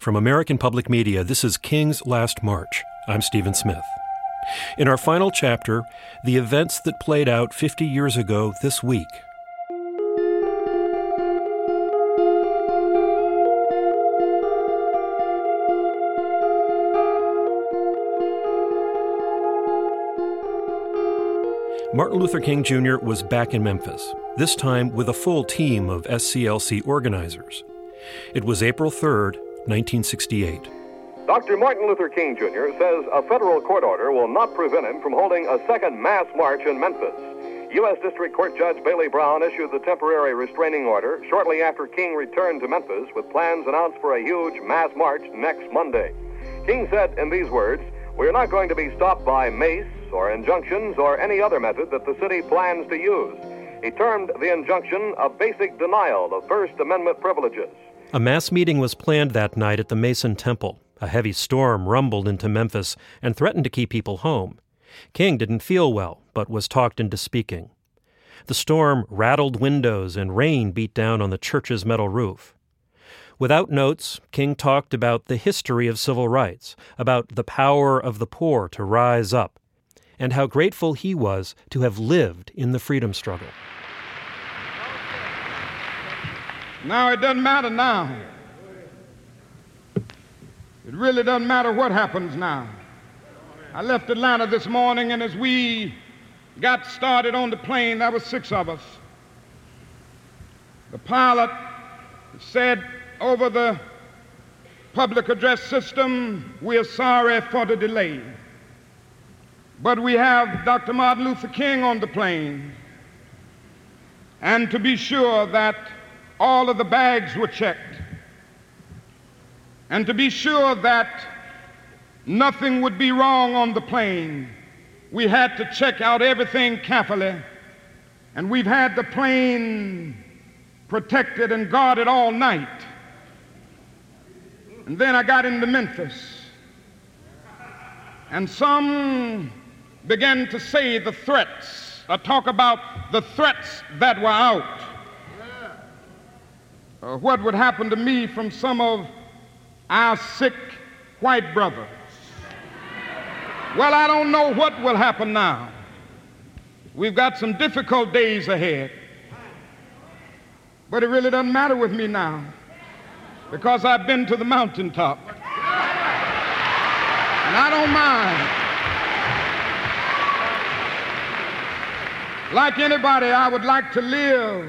From American Public Media, this is King's Last March. I'm Stephen Smith. In our final chapter, the events that played out 50 years ago this week. Martin Luther King Jr. was back in Memphis, this time with a full team of SCLC organizers. It was April 3rd, 1968. Dr. Martin Luther King Jr. says a federal court order will not prevent him from holding a second mass march in Memphis. U.S. District Court Judge Bailey Brown issued the temporary restraining order shortly after King returned to Memphis with plans announced for a huge mass march next Monday. King said in these words, We are not going to be stopped by mace or injunctions or any other method that the city plans to use. He termed the injunction a basic denial of First Amendment privileges. A mass meeting was planned that night at the Mason Temple. A heavy storm rumbled into Memphis and threatened to keep people home. King didn't feel well, but was talked into speaking. The storm rattled windows and rain beat down on the church's metal roof. Without notes, King talked about the history of civil rights, about the power of the poor to rise up, and how grateful he was to have lived in the freedom struggle. Now, it doesn't matter now. It really doesn't matter what happens now. I left Atlanta this morning, and as we got started on the plane, there were six of us. The pilot said over the public address system, We are sorry for the delay. But we have Dr. Martin Luther King on the plane. And to be sure that all of the bags were checked. And to be sure that nothing would be wrong on the plane, we had to check out everything carefully. And we've had the plane protected and guarded all night. And then I got into Memphis. And some began to say the threats, or talk about the threats that were out uh, what would happen to me from some of our sick white brothers. Well, I don't know what will happen now. We've got some difficult days ahead. But it really doesn't matter with me now because I've been to the mountaintop. And I don't mind. Like anybody, I would like to live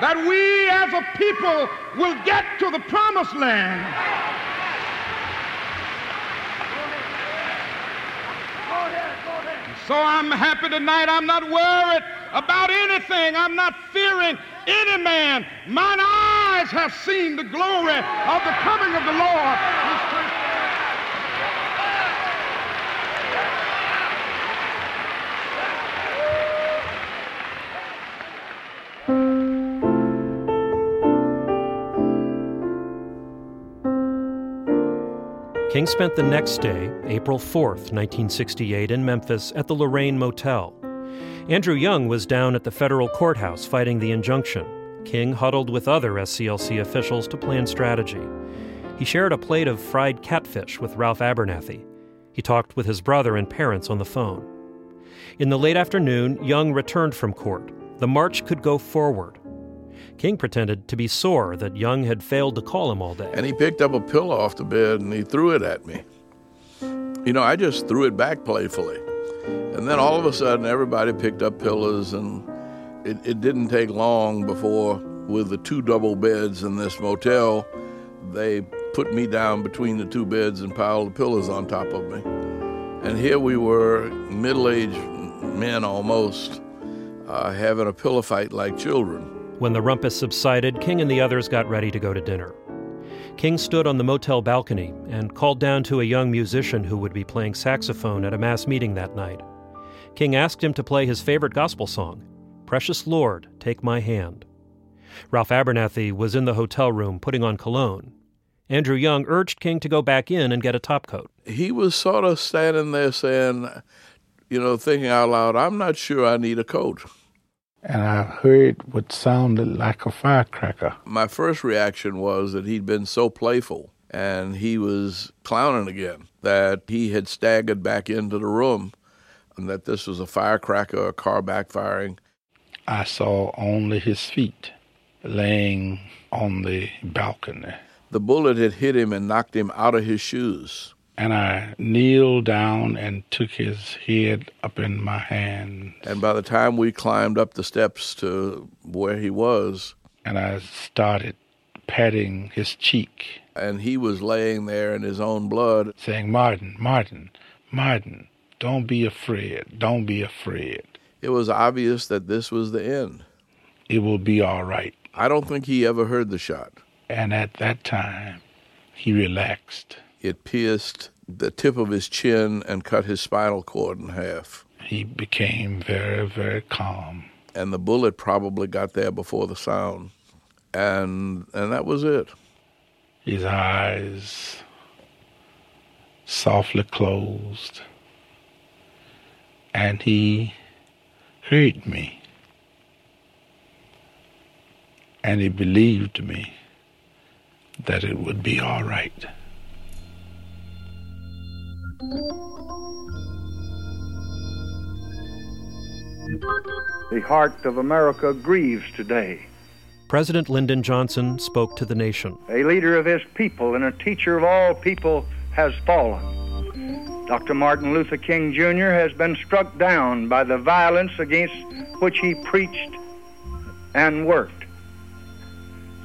that we as a people will get to the promised land. So I'm happy tonight. I'm not worried about anything. I'm not fearing any man. Mine eyes have seen the glory of the coming of the Lord. King spent the next day, April 4, 1968, in Memphis at the Lorraine Motel. Andrew Young was down at the federal courthouse fighting the injunction. King huddled with other SCLC officials to plan strategy. He shared a plate of fried catfish with Ralph Abernathy. He talked with his brother and parents on the phone. In the late afternoon, Young returned from court. The march could go forward. King pretended to be sore that Young had failed to call him all day. And he picked up a pillow off the bed and he threw it at me. You know, I just threw it back playfully. And then all of a sudden, everybody picked up pillows, and it, it didn't take long before, with the two double beds in this motel, they put me down between the two beds and piled the pillows on top of me. And here we were, middle aged men almost, uh, having a pillow fight like children. When the rumpus subsided, King and the others got ready to go to dinner. King stood on the motel balcony and called down to a young musician who would be playing saxophone at a mass meeting that night. King asked him to play his favorite gospel song, Precious Lord, Take My Hand. Ralph Abernathy was in the hotel room putting on cologne. Andrew Young urged King to go back in and get a topcoat. He was sort of standing there saying, you know, thinking out loud, I'm not sure I need a coat. And I heard what sounded like a firecracker. My first reaction was that he'd been so playful and he was clowning again, that he had staggered back into the room and that this was a firecracker, a car backfiring. I saw only his feet laying on the balcony. The bullet had hit him and knocked him out of his shoes. And I kneeled down and took his head up in my hand. And by the time we climbed up the steps to where he was, and I started patting his cheek. And he was laying there in his own blood, saying, Martin, Martin, Martin, don't be afraid, don't be afraid. It was obvious that this was the end. It will be all right. I don't think he ever heard the shot. And at that time, he relaxed. It pierced the tip of his chin and cut his spinal cord in half. He became very, very calm. And the bullet probably got there before the sound. And and that was it. His eyes softly closed. And he heard me. And he believed me that it would be all right. The heart of America grieves today. President Lyndon Johnson spoke to the nation. A leader of his people and a teacher of all people has fallen. Dr. Martin Luther King Jr. has been struck down by the violence against which he preached and worked.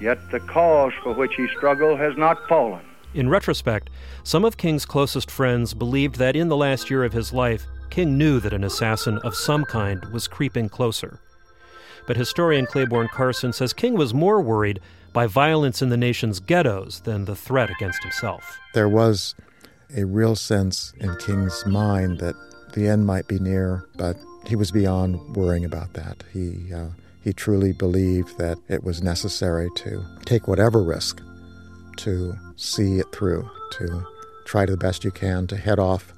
Yet the cause for which he struggled has not fallen. In retrospect, some of King's closest friends believed that in the last year of his life, King knew that an assassin of some kind was creeping closer. But historian Clayborne Carson says King was more worried by violence in the nation's ghettos than the threat against himself. There was a real sense in King's mind that the end might be near, but he was beyond worrying about that. He uh, he truly believed that it was necessary to take whatever risk to see it through, to try to the best you can to head off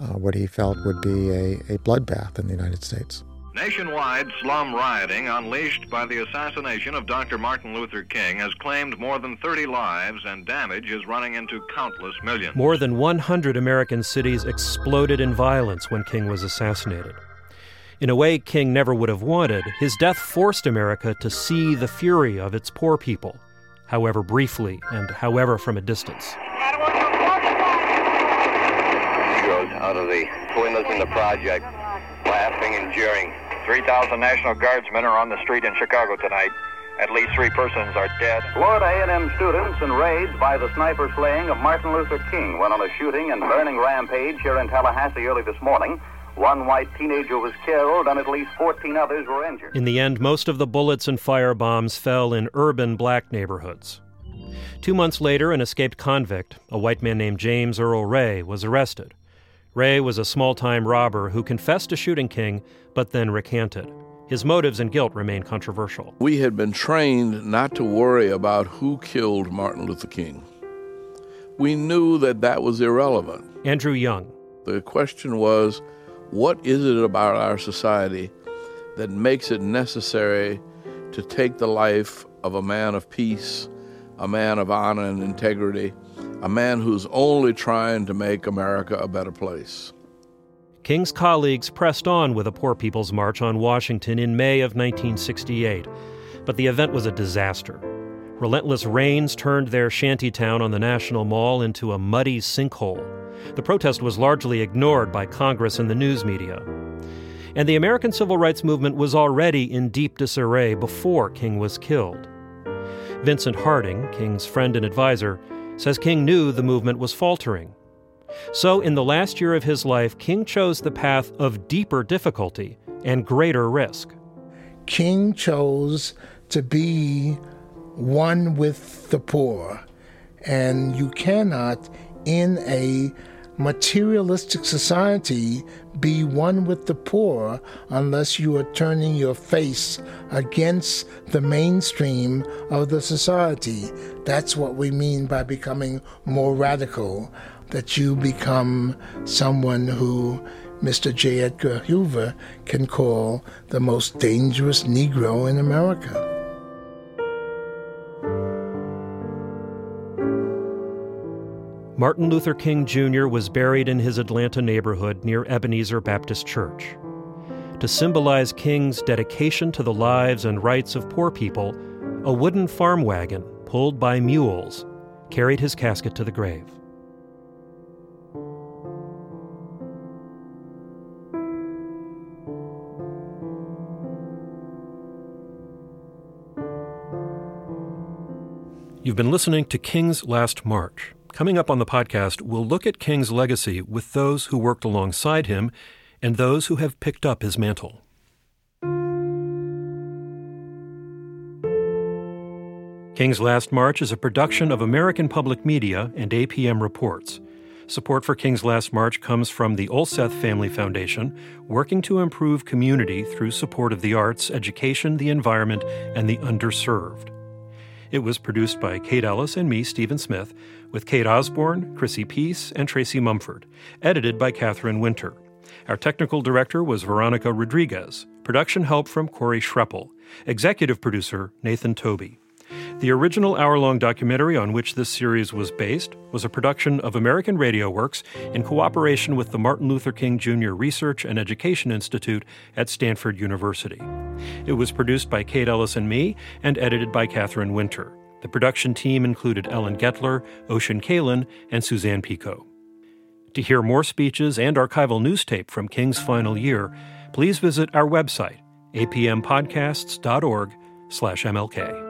uh, what he felt would be a, a bloodbath in the United States. Nationwide slum rioting unleashed by the assassination of Dr. Martin Luther King has claimed more than 30 lives, and damage is running into countless millions. More than 100 American cities exploded in violence when King was assassinated. In a way King never would have wanted, his death forced America to see the fury of its poor people, however briefly and however from a distance. out of the windows in the project, laughing and jeering. 3,000 National Guardsmen are on the street in Chicago tonight. At least three persons are dead. Florida A&M students enraged by the sniper slaying of Martin Luther King went on a shooting and burning rampage here in Tallahassee early this morning. One white teenager was killed and at least 14 others were injured. In the end, most of the bullets and firebombs fell in urban black neighborhoods. Two months later, an escaped convict, a white man named James Earl Ray, was arrested. Ray was a small time robber who confessed to shooting King, but then recanted. His motives and guilt remain controversial. We had been trained not to worry about who killed Martin Luther King. We knew that that was irrelevant. Andrew Young. The question was what is it about our society that makes it necessary to take the life of a man of peace, a man of honor and integrity, a man who's only trying to make America a better place. King's colleagues pressed on with a Poor People's March on Washington in May of 1968, but the event was a disaster. Relentless rains turned their shantytown on the National Mall into a muddy sinkhole. The protest was largely ignored by Congress and the news media. And the American Civil Rights Movement was already in deep disarray before King was killed. Vincent Harding, King's friend and advisor, says King knew the movement was faltering. So, in the last year of his life, King chose the path of deeper difficulty and greater risk. King chose to be one with the poor. And you cannot, in a materialistic society, be one with the poor unless you are turning your face against the mainstream of the society. That's what we mean by becoming more radical, that you become someone who Mr. J. Edgar Hoover can call the most dangerous Negro in America. Martin Luther King Jr. was buried in his Atlanta neighborhood near Ebenezer Baptist Church. To symbolize King's dedication to the lives and rights of poor people, a wooden farm wagon, pulled by mules, carried his casket to the grave. You've been listening to King's Last March. Coming up on the podcast, we'll look at King's legacy with those who worked alongside him and those who have picked up his mantle. King's Last March is a production of American Public Media and APM Reports. Support for King's Last March comes from the Olseth Family Foundation, working to improve community through support of the arts, education, the environment, and the underserved. It was produced by Kate Ellis and me, Stephen Smith, with Kate Osborne, Chrissy Peace, and Tracy Mumford, edited by Catherine Winter. Our technical director was Veronica Rodriguez. Production help from Corey Schreppel. Executive producer Nathan Toby. The original hour long documentary on which this series was based was a production of American Radio Works in cooperation with the Martin Luther King Jr. Research and Education Institute at Stanford University. It was produced by Kate Ellis and me and edited by Catherine Winter. The production team included Ellen Guettler, Ocean Kalin, and Suzanne Pico. To hear more speeches and archival news tape from King's final year, please visit our website, apmpodcasts.org slash MLK.